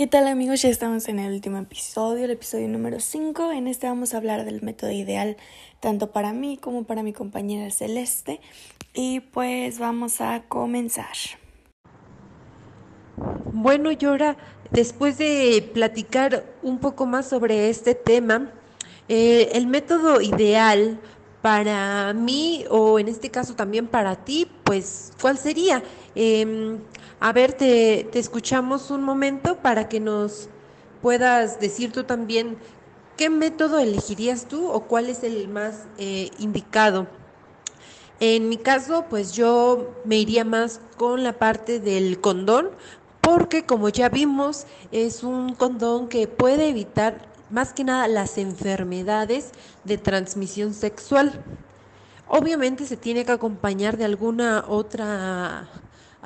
¿Qué tal amigos? Ya estamos en el último episodio, el episodio número 5. En este vamos a hablar del método ideal tanto para mí como para mi compañera Celeste. Y pues vamos a comenzar. Bueno, Yora, después de platicar un poco más sobre este tema, eh, el método ideal para mí o en este caso también para ti, pues, ¿cuál sería? Em, a ver, te, te escuchamos un momento para que nos puedas decir tú también qué método elegirías tú o cuál es el más eh, indicado. En mi caso, pues yo me iría más con la parte del condón, porque como ya vimos, es un condón que puede evitar más que nada las enfermedades de transmisión sexual. Obviamente se tiene que acompañar de alguna otra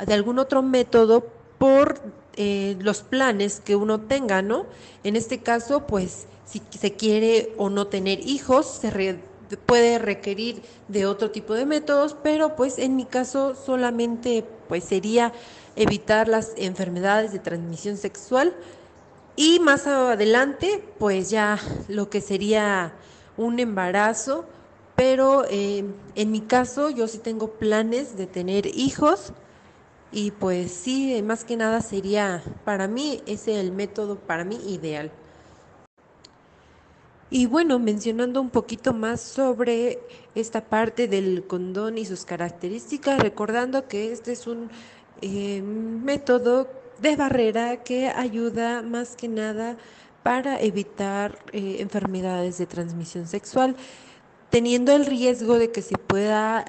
de algún otro método por eh, los planes que uno tenga, ¿no? En este caso, pues si se quiere o no tener hijos, se puede requerir de otro tipo de métodos, pero pues en mi caso solamente pues sería evitar las enfermedades de transmisión sexual y más adelante pues ya lo que sería un embarazo, pero eh, en mi caso yo sí tengo planes de tener hijos y pues sí, más que nada sería, para mí, ese el método para mí ideal. Y bueno, mencionando un poquito más sobre esta parte del condón y sus características, recordando que este es un eh, método de barrera que ayuda más que nada para evitar eh, enfermedades de transmisión sexual, teniendo el riesgo de que se pueda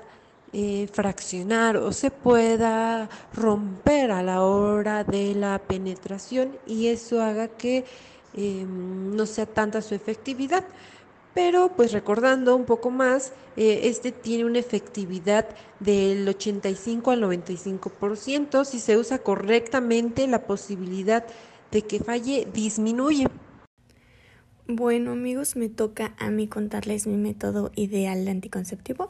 eh, fraccionar o se pueda romper a la hora de la penetración y eso haga que em, no sea tanta su efectividad. Pero pues recordando un poco más, eh, este tiene una efectividad del 85 al 95%. Si se usa correctamente, la posibilidad de que falle disminuye. Bueno amigos, me toca a mí contarles mi método ideal de anticonceptivo.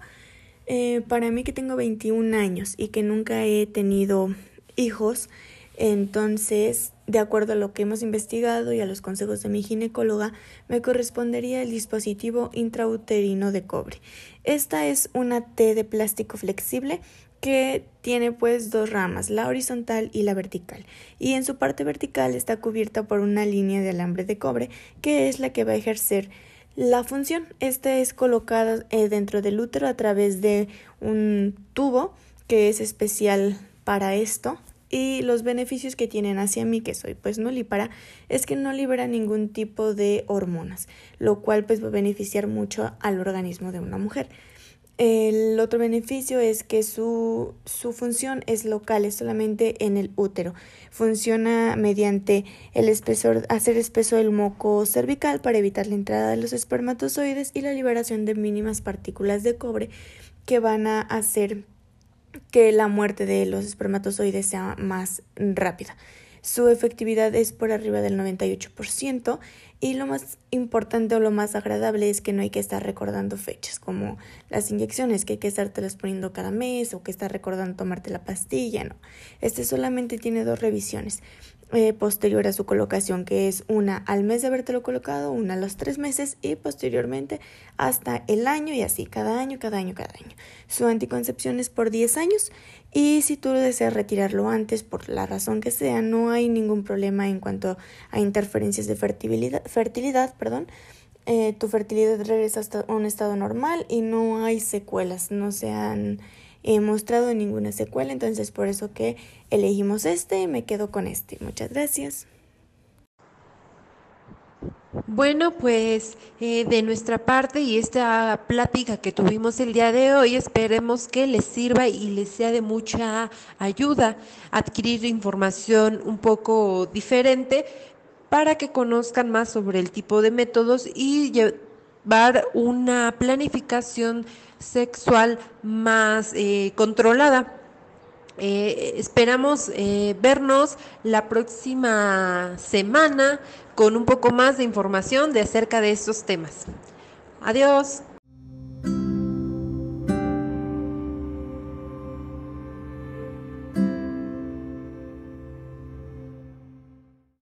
Eh, para mí que tengo 21 años y que nunca he tenido hijos, entonces, de acuerdo a lo que hemos investigado y a los consejos de mi ginecóloga, me correspondería el dispositivo intrauterino de cobre. Esta es una T de plástico flexible que tiene pues dos ramas, la horizontal y la vertical, y en su parte vertical está cubierta por una línea de alambre de cobre que es la que va a ejercer la función, este es colocado eh, dentro del útero a través de un tubo que es especial para esto y los beneficios que tienen hacia mí, que soy pues nulípara, es que no libera ningún tipo de hormonas, lo cual pues va a beneficiar mucho al organismo de una mujer. El otro beneficio es que su, su, función es local, es solamente en el útero. Funciona mediante el espesor, hacer espeso el moco cervical para evitar la entrada de los espermatozoides y la liberación de mínimas partículas de cobre que van a hacer que la muerte de los espermatozoides sea más rápida. Su efectividad es por arriba del 98% y lo más importante o lo más agradable es que no hay que estar recordando fechas como las inyecciones que hay que estártelas poniendo cada mes o que estar recordando tomarte la pastilla, no. Este solamente tiene dos revisiones. Eh, posterior a su colocación, que es una al mes de habértelo colocado, una a los tres meses y posteriormente hasta el año y así, cada año, cada año, cada año. Su anticoncepción es por 10 años y si tú deseas retirarlo antes, por la razón que sea, no hay ningún problema en cuanto a interferencias de fertilidad, fertilidad perdón. Eh, tu fertilidad regresa hasta un estado normal y no hay secuelas, no se han he mostrado ninguna secuela, entonces por eso que elegimos este y me quedo con este. Muchas gracias. Bueno, pues eh, de nuestra parte y esta plática que tuvimos el día de hoy, esperemos que les sirva y les sea de mucha ayuda adquirir información un poco diferente para que conozcan más sobre el tipo de métodos y llevar una planificación sexual más eh, controlada. Eh, esperamos eh, vernos la próxima semana con un poco más de información de acerca de estos temas. Adiós.